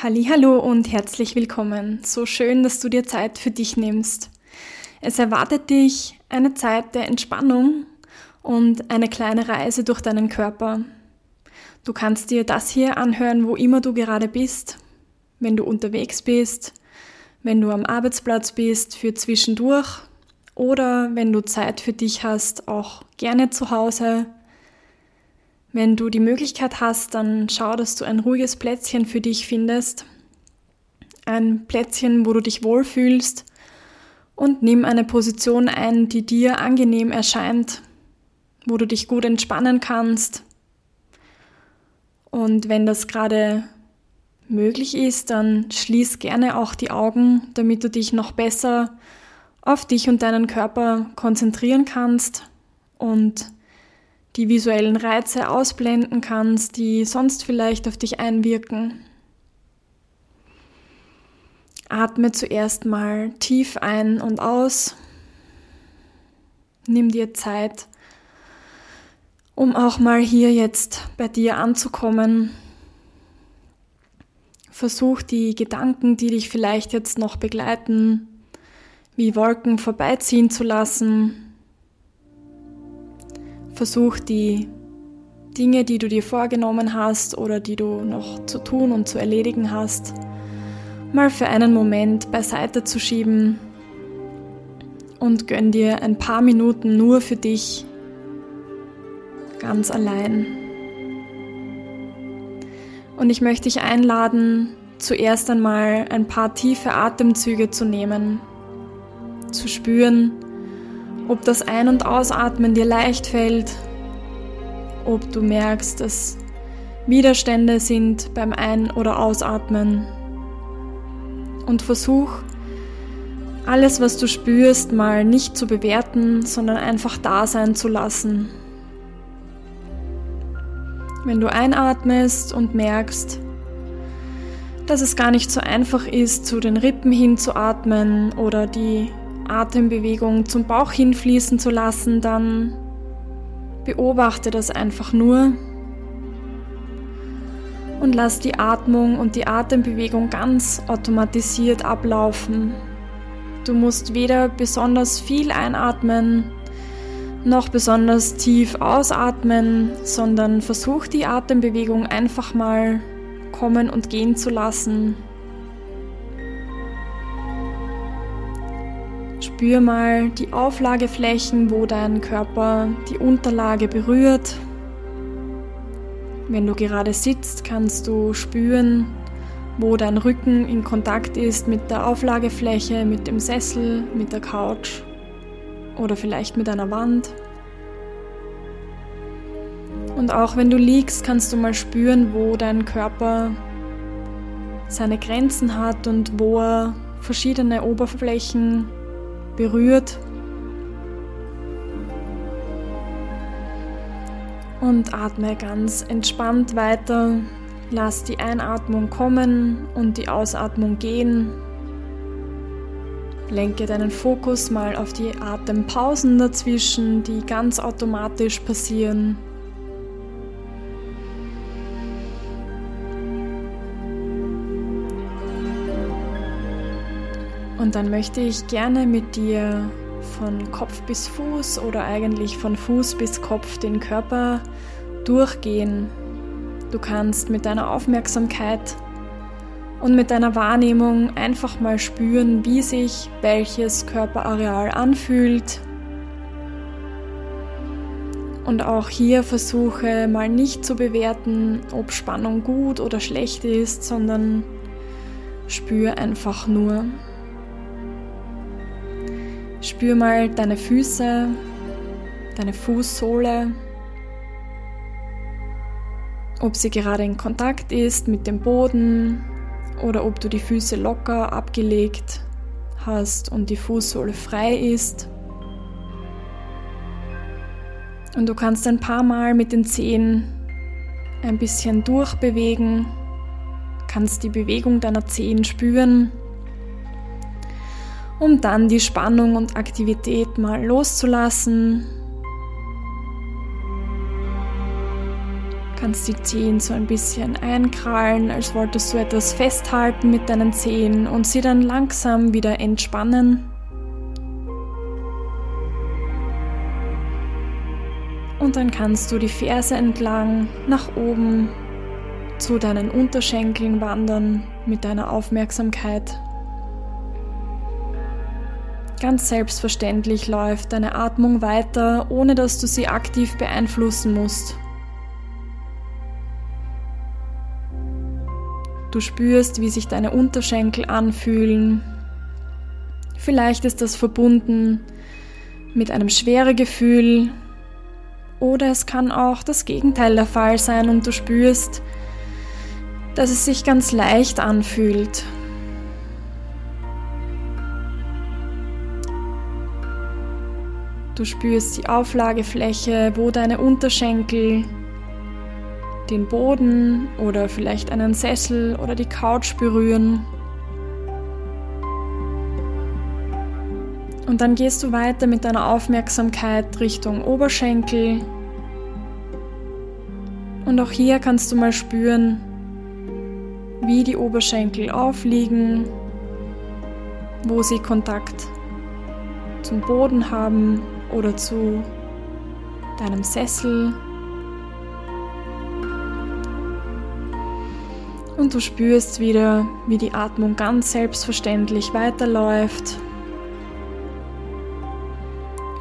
Hallo und herzlich willkommen. So schön, dass du dir Zeit für dich nimmst. Es erwartet dich eine Zeit der Entspannung und eine kleine Reise durch deinen Körper. Du kannst dir das hier anhören, wo immer du gerade bist, wenn du unterwegs bist, wenn du am Arbeitsplatz bist, für zwischendurch oder wenn du Zeit für dich hast, auch gerne zu Hause wenn du die Möglichkeit hast, dann schau, dass du ein ruhiges Plätzchen für dich findest. Ein Plätzchen, wo du dich wohlfühlst und nimm eine Position ein, die dir angenehm erscheint, wo du dich gut entspannen kannst. Und wenn das gerade möglich ist, dann schließ gerne auch die Augen, damit du dich noch besser auf dich und deinen Körper konzentrieren kannst und die visuellen Reize ausblenden kannst, die sonst vielleicht auf dich einwirken. Atme zuerst mal tief ein und aus. Nimm dir Zeit, um auch mal hier jetzt bei dir anzukommen. Versuch die Gedanken, die dich vielleicht jetzt noch begleiten, wie Wolken vorbeiziehen zu lassen Versuch die Dinge, die du dir vorgenommen hast oder die du noch zu tun und zu erledigen hast, mal für einen Moment beiseite zu schieben und gönn dir ein paar Minuten nur für dich ganz allein. Und ich möchte dich einladen, zuerst einmal ein paar tiefe Atemzüge zu nehmen, zu spüren, ob das Ein- und Ausatmen dir leicht fällt, ob du merkst, dass Widerstände sind beim Ein- oder Ausatmen. Und versuch, alles, was du spürst, mal nicht zu bewerten, sondern einfach da sein zu lassen. Wenn du einatmest und merkst, dass es gar nicht so einfach ist, zu den Rippen hinzuatmen oder die Atembewegung zum Bauch hinfließen zu lassen, dann beobachte das einfach nur und lass die Atmung und die Atembewegung ganz automatisiert ablaufen. Du musst weder besonders viel einatmen noch besonders tief ausatmen, sondern versuch die Atembewegung einfach mal kommen und gehen zu lassen. Spür mal die Auflageflächen, wo dein Körper die Unterlage berührt. Wenn du gerade sitzt, kannst du spüren, wo dein Rücken in Kontakt ist mit der Auflagefläche, mit dem Sessel, mit der Couch oder vielleicht mit einer Wand. Und auch wenn du liegst, kannst du mal spüren, wo dein Körper seine Grenzen hat und wo er verschiedene Oberflächen berührt. Und atme ganz entspannt weiter. Lass die Einatmung kommen und die Ausatmung gehen. Lenke deinen Fokus mal auf die Atempausen dazwischen, die ganz automatisch passieren. Und dann möchte ich gerne mit dir von Kopf bis Fuß oder eigentlich von Fuß bis Kopf den Körper durchgehen. Du kannst mit deiner Aufmerksamkeit und mit deiner Wahrnehmung einfach mal spüren, wie sich welches Körperareal anfühlt. Und auch hier versuche mal nicht zu bewerten, ob Spannung gut oder schlecht ist, sondern spür einfach nur. Spür mal deine Füße, deine Fußsohle, ob sie gerade in Kontakt ist mit dem Boden oder ob du die Füße locker abgelegt hast und die Fußsohle frei ist. Und du kannst ein paar Mal mit den Zehen ein bisschen durchbewegen, kannst die Bewegung deiner Zehen spüren um dann die Spannung und Aktivität mal loszulassen. kannst die Zehen so ein bisschen einkrallen, als wolltest du etwas festhalten mit deinen Zehen und sie dann langsam wieder entspannen. Und dann kannst du die Ferse entlang nach oben zu deinen Unterschenkeln wandern mit deiner Aufmerksamkeit. Ganz selbstverständlich läuft deine Atmung weiter, ohne dass du sie aktiv beeinflussen musst. Du spürst, wie sich deine Unterschenkel anfühlen. Vielleicht ist das verbunden mit einem schweren Gefühl oder es kann auch das Gegenteil der Fall sein und du spürst, dass es sich ganz leicht anfühlt. Du spürst die Auflagefläche, wo deine Unterschenkel den Boden oder vielleicht einen Sessel oder die Couch berühren. Und dann gehst du weiter mit deiner Aufmerksamkeit Richtung Oberschenkel. Und auch hier kannst du mal spüren, wie die Oberschenkel aufliegen, wo sie Kontakt zum Boden haben oder zu deinem Sessel. Und du spürst wieder, wie die Atmung ganz selbstverständlich weiterläuft.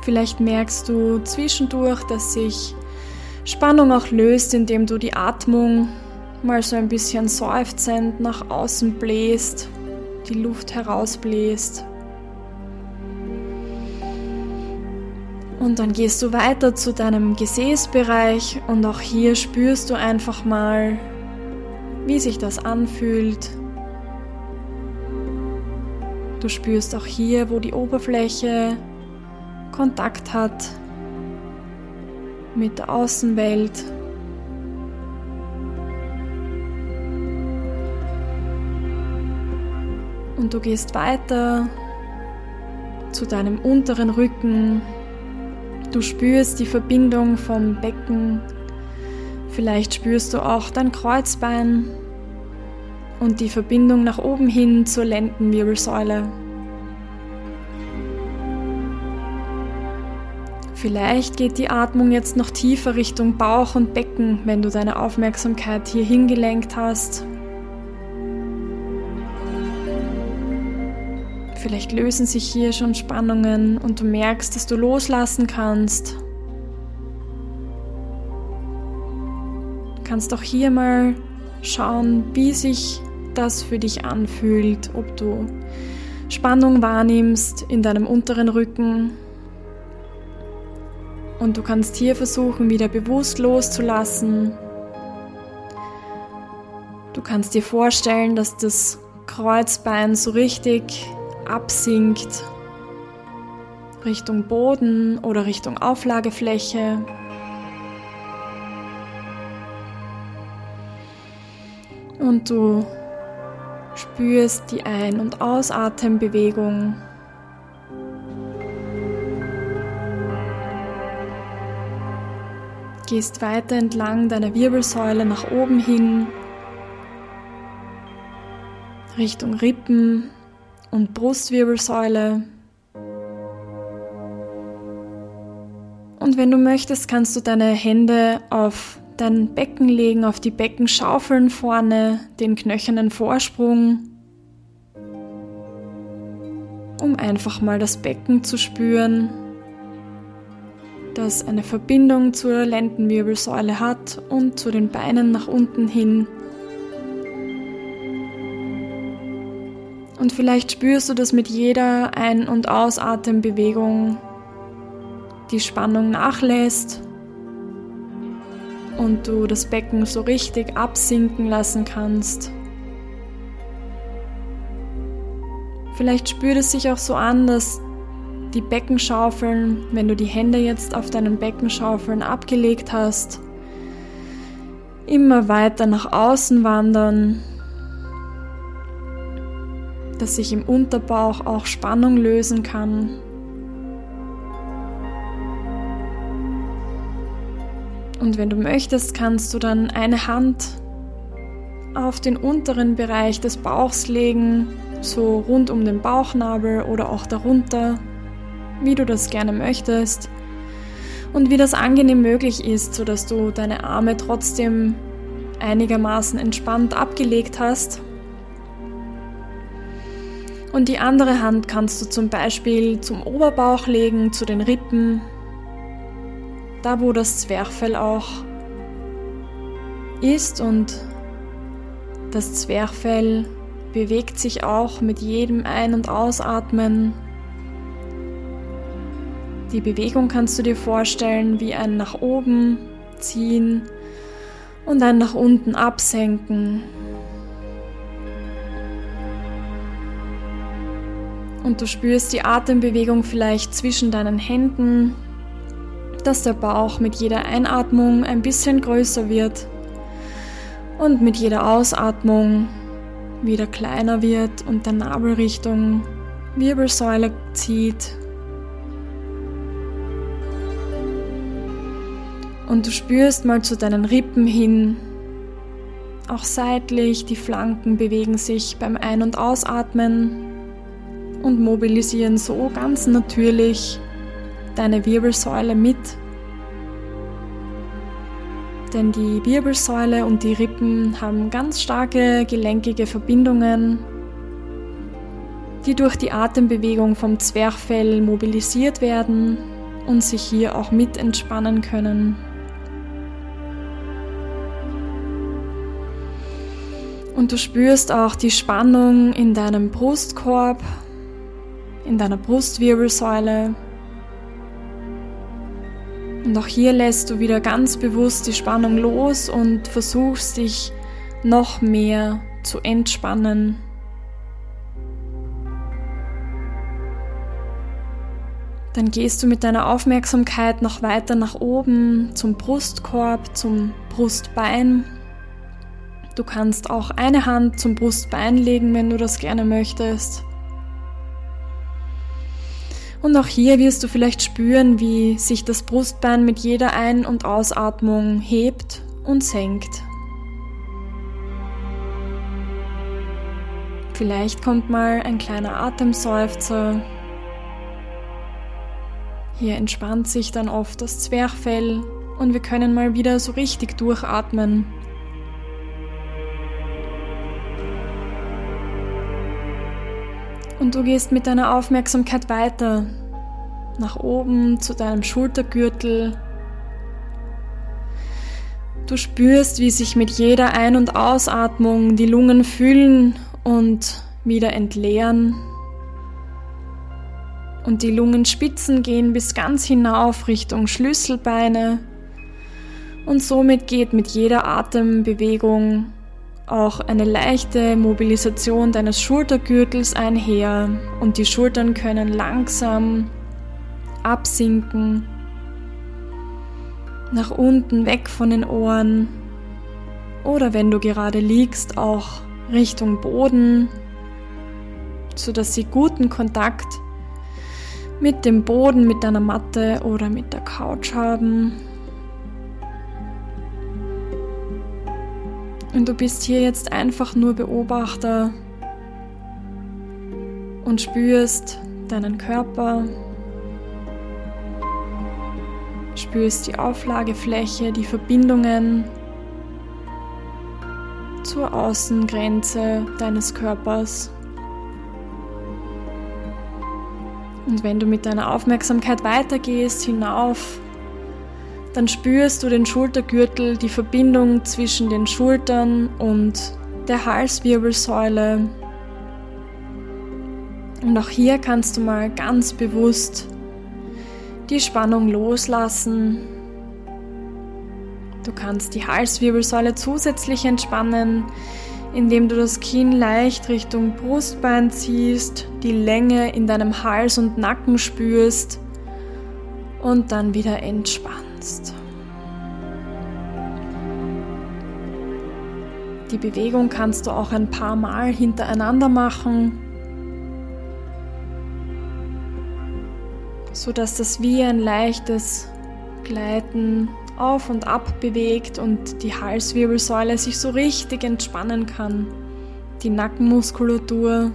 Vielleicht merkst du zwischendurch, dass sich Spannung auch löst, indem du die Atmung mal so ein bisschen seufzend nach außen bläst, die Luft herausbläst. Und dann gehst du weiter zu deinem Gesäßbereich und auch hier spürst du einfach mal, wie sich das anfühlt. Du spürst auch hier, wo die Oberfläche Kontakt hat mit der Außenwelt. Und du gehst weiter zu deinem unteren Rücken, Du spürst die Verbindung vom Becken. Vielleicht spürst du auch dein Kreuzbein und die Verbindung nach oben hin zur Lendenwirbelsäule. Vielleicht geht die Atmung jetzt noch tiefer Richtung Bauch und Becken, wenn du deine Aufmerksamkeit hier hingelenkt hast. Vielleicht lösen sich hier schon Spannungen und du merkst, dass du loslassen kannst. Du kannst auch hier mal schauen, wie sich das für dich anfühlt, ob du Spannung wahrnimmst in deinem unteren Rücken. Und du kannst hier versuchen, wieder bewusst loszulassen. Du kannst dir vorstellen, dass das Kreuzbein so richtig absinkt Richtung Boden oder Richtung Auflagefläche. Und du spürst die Ein- und Ausatembewegung. Gehst weiter entlang deiner Wirbelsäule nach oben hin, Richtung Rippen, und Brustwirbelsäule. Und wenn du möchtest, kannst du deine Hände auf dein Becken legen, auf die Beckenschaufeln vorne, den knöchernen Vorsprung, um einfach mal das Becken zu spüren, das eine Verbindung zur Lendenwirbelsäule hat und zu den Beinen nach unten hin. Und vielleicht spürst du, dass mit jeder Ein- und Ausatembewegung die Spannung nachlässt und du das Becken so richtig absinken lassen kannst. Vielleicht spürt es sich auch so an, dass die Beckenschaufeln, wenn du die Hände jetzt auf deinen Beckenschaufeln abgelegt hast, immer weiter nach außen wandern dass sich im Unterbauch auch Spannung lösen kann. Und wenn du möchtest, kannst du dann eine Hand auf den unteren Bereich des Bauchs legen, so rund um den Bauchnabel oder auch darunter, wie du das gerne möchtest und wie das angenehm möglich ist, sodass du deine Arme trotzdem einigermaßen entspannt abgelegt hast. Und die andere Hand kannst du zum Beispiel zum Oberbauch legen, zu den Rippen, da wo das Zwerchfell auch ist und das Zwerchfell bewegt sich auch mit jedem Ein- und Ausatmen. Die Bewegung kannst du dir vorstellen wie ein nach oben ziehen und ein nach unten absenken. Und du spürst die Atembewegung vielleicht zwischen deinen Händen, dass der Bauch mit jeder Einatmung ein bisschen größer wird und mit jeder Ausatmung wieder kleiner wird und der Nabel Richtung Wirbelsäule zieht. Und du spürst mal zu deinen Rippen hin, auch seitlich, die Flanken bewegen sich beim Ein- und Ausatmen und mobilisieren so ganz natürlich deine Wirbelsäule mit denn die Wirbelsäule und die Rippen haben ganz starke gelenkige Verbindungen, die durch die Atembewegung vom Zwerchfell mobilisiert werden und sich hier auch mit entspannen können. Und du spürst auch die Spannung in deinem Brustkorb, in deiner Brustwirbelsäule und auch hier lässt du wieder ganz bewusst die Spannung los und versuchst dich noch mehr zu entspannen. Dann gehst du mit deiner Aufmerksamkeit noch weiter nach oben zum Brustkorb, zum Brustbein. Du kannst auch eine Hand zum Brustbein legen, wenn du das gerne möchtest. Und auch hier wirst du vielleicht spüren, wie sich das Brustbein mit jeder Ein- und Ausatmung hebt und senkt. Vielleicht kommt mal ein kleiner Atemseufzer. Hier entspannt sich dann oft das Zwerchfell und wir können mal wieder so richtig durchatmen. Und du gehst mit deiner Aufmerksamkeit weiter, nach oben zu deinem Schultergürtel. Du spürst, wie sich mit jeder Ein- und Ausatmung die Lungen füllen und wieder entleeren. Und die Lungenspitzen gehen bis ganz hinauf Richtung Schlüsselbeine. Und somit geht mit jeder Atembewegung auch eine leichte Mobilisation deines Schultergürtels einher. Und die Schultern können langsam absinken, nach unten weg von den Ohren. Oder wenn du gerade liegst, auch Richtung Boden, sodass sie guten Kontakt mit dem Boden, mit deiner Matte oder mit der Couch haben. Und du bist hier jetzt einfach nur Beobachter und spürst deinen Körper, spürst die Auflagefläche, die Verbindungen zur Außengrenze deines Körpers. Und wenn du mit deiner Aufmerksamkeit weitergehst, hinauf dann spürst du den Schultergürtel, die Verbindung zwischen den Schultern und der Halswirbelsäule. Und auch hier kannst du mal ganz bewusst die Spannung loslassen. Du kannst die Halswirbelsäule zusätzlich entspannen, indem du das Kinn leicht Richtung Brustbein ziehst, die Länge in deinem Hals und Nacken spürst und dann wieder entspannst kannst. Die Bewegung kannst du auch ein paar Mal hintereinander machen, so dass das wie ein leichtes Gleiten auf und ab bewegt und die Halswirbelsäule sich so richtig entspannen kann. Die Nackenmuskulatur.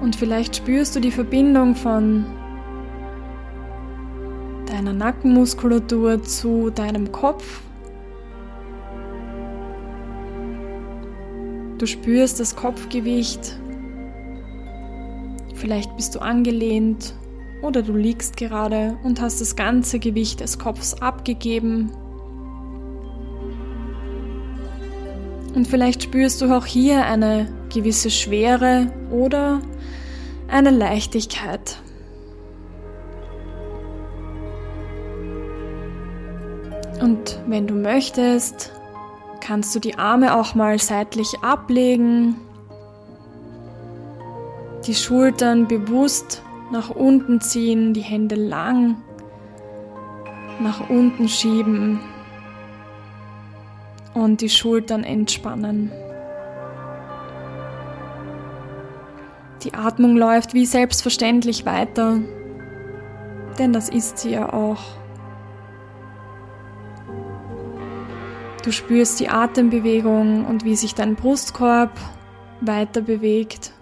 Und vielleicht spürst du die Verbindung von deiner Nackenmuskulatur zu deinem Kopf. Du spürst das Kopfgewicht. Vielleicht bist du angelehnt oder du liegst gerade und hast das ganze Gewicht des Kopfs abgegeben. Und vielleicht spürst du auch hier eine gewisse Schwere oder eine Leichtigkeit. Und wenn du möchtest, kannst du die Arme auch mal seitlich ablegen, die Schultern bewusst nach unten ziehen, die Hände lang nach unten schieben und die Schultern entspannen. Die Atmung läuft wie selbstverständlich weiter, denn das ist sie ja auch. Du spürst die Atembewegung und wie sich dein Brustkorb weiter bewegt.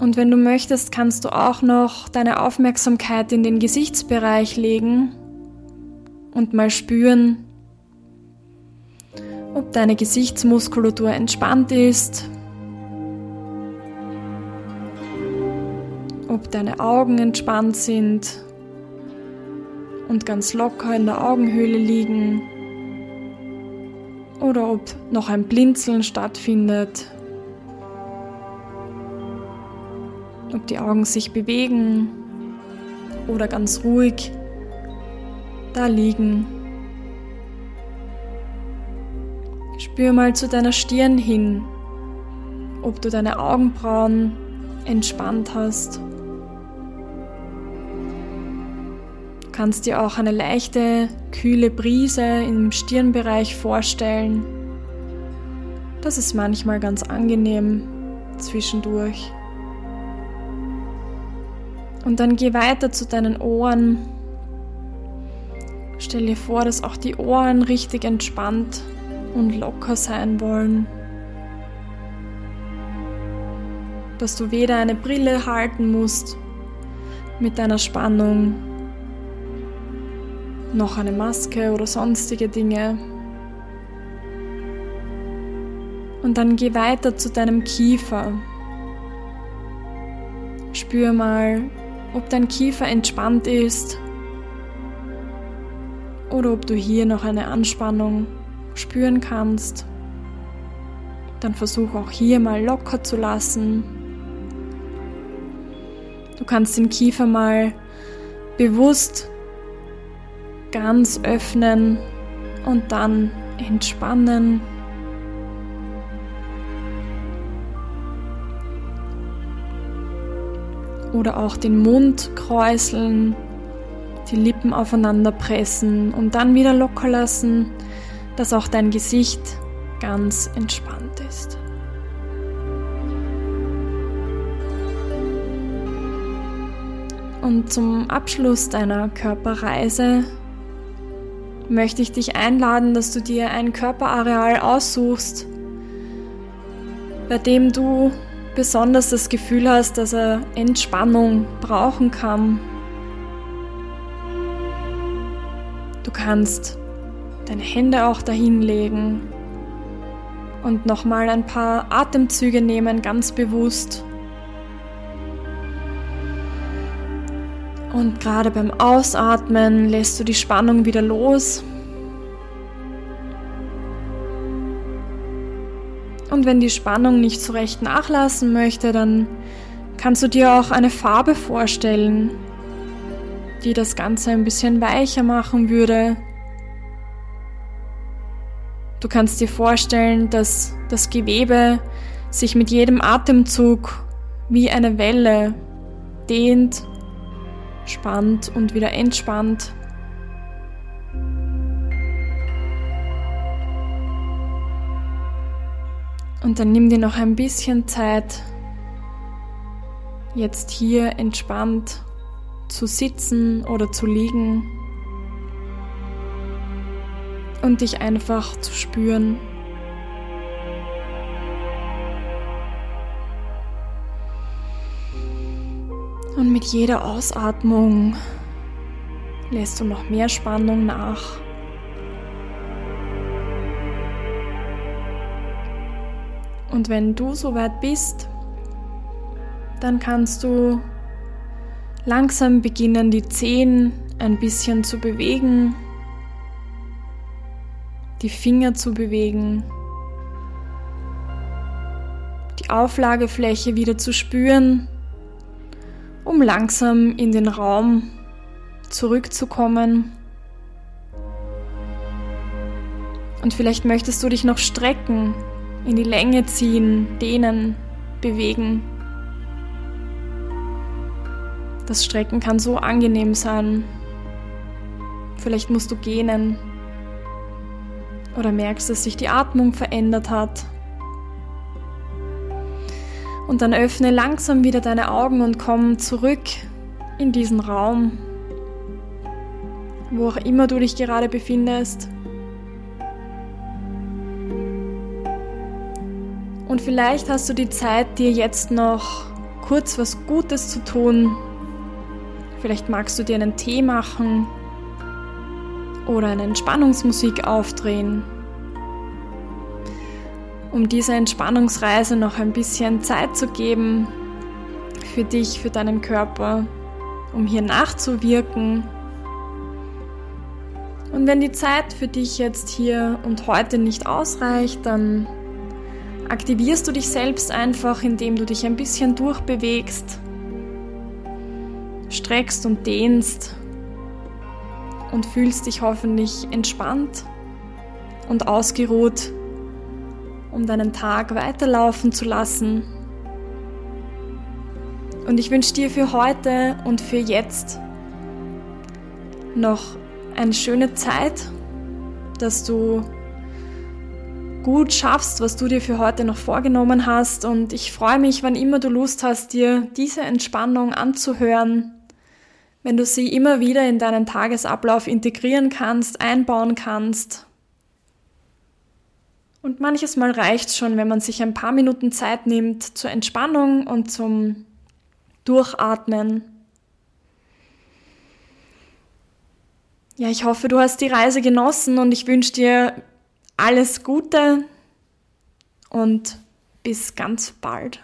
Und wenn du möchtest, kannst du auch noch deine Aufmerksamkeit in den Gesichtsbereich legen und mal spüren, ob deine Gesichtsmuskulatur entspannt ist, ob deine Augen entspannt sind und ganz locker in der Augenhöhle liegen oder ob noch ein Blinzeln stattfindet ob die Augen sich bewegen oder ganz ruhig da liegen. Spür mal zu deiner Stirn hin, ob du deine Augenbrauen entspannt hast. Du kannst dir auch eine leichte, kühle Brise im Stirnbereich vorstellen. Das ist manchmal ganz angenehm zwischendurch. Und dann geh weiter zu deinen Ohren. Stell dir vor, dass auch die Ohren richtig entspannt und locker sein wollen. Dass du weder eine Brille halten musst mit deiner Spannung, noch eine Maske oder sonstige Dinge. Und dann geh weiter zu deinem Kiefer. Spür mal, ob dein Kiefer entspannt ist oder ob du hier noch eine Anspannung spüren kannst. Dann versuch auch hier mal locker zu lassen. Du kannst den Kiefer mal bewusst ganz öffnen und dann entspannen. oder auch den Mund kräuseln, die Lippen aufeinander pressen und dann wieder locker lassen, dass auch dein Gesicht ganz entspannt ist. Und zum Abschluss deiner Körperreise möchte ich dich einladen, dass du dir ein Körperareal aussuchst, bei dem du besonders das Gefühl hast, dass er Entspannung brauchen kann. Du kannst deine Hände auch dahin legen und nochmal ein paar Atemzüge nehmen, ganz bewusst. Und gerade beim Ausatmen lässt du die Spannung wieder los Und wenn die Spannung nicht so recht nachlassen möchte, dann kannst du dir auch eine Farbe vorstellen, die das Ganze ein bisschen weicher machen würde. Du kannst dir vorstellen, dass das Gewebe sich mit jedem Atemzug wie eine Welle dehnt, spannt und wieder entspannt. Und dann nimm dir noch ein bisschen Zeit, jetzt hier entspannt zu sitzen oder zu liegen und dich einfach zu spüren. Und mit jeder Ausatmung lässt du noch mehr Spannung nach. Und wenn du soweit bist, dann kannst du langsam beginnen, die Zehen ein bisschen zu bewegen, die Finger zu bewegen, die Auflagefläche wieder zu spüren, um langsam in den Raum zurückzukommen. Und vielleicht möchtest du dich noch strecken, in die Länge ziehen, dehnen, bewegen. Das Strecken kann so angenehm sein. Vielleicht musst du gähnen oder merkst, dass sich die Atmung verändert hat. Und dann öffne langsam wieder deine Augen und komm zurück in diesen Raum, wo auch immer du dich gerade befindest. Und vielleicht hast du die Zeit, dir jetzt noch kurz was Gutes zu tun. Vielleicht magst du dir einen Tee machen oder eine Entspannungsmusik aufdrehen, um dieser Entspannungsreise noch ein bisschen Zeit zu geben für dich, für deinen Körper, um hier nachzuwirken. Und wenn die Zeit für dich jetzt hier und heute nicht ausreicht, dann aktivierst du dich selbst einfach, indem du dich ein bisschen durchbewegst, streckst und dehnst und fühlst dich hoffentlich entspannt und ausgeruht, um deinen Tag weiterlaufen zu lassen. Und ich wünsche dir für heute und für jetzt noch eine schöne Zeit, dass du gut schaffst, was du dir für heute noch vorgenommen hast. Und ich freue mich, wann immer du Lust hast, dir diese Entspannung anzuhören, wenn du sie immer wieder in deinen Tagesablauf integrieren kannst, einbauen kannst. Und manches Mal reicht es schon, wenn man sich ein paar Minuten Zeit nimmt zur Entspannung und zum Durchatmen. Ja, ich hoffe, du hast die Reise genossen und ich wünsche dir alles Gute und bis ganz bald.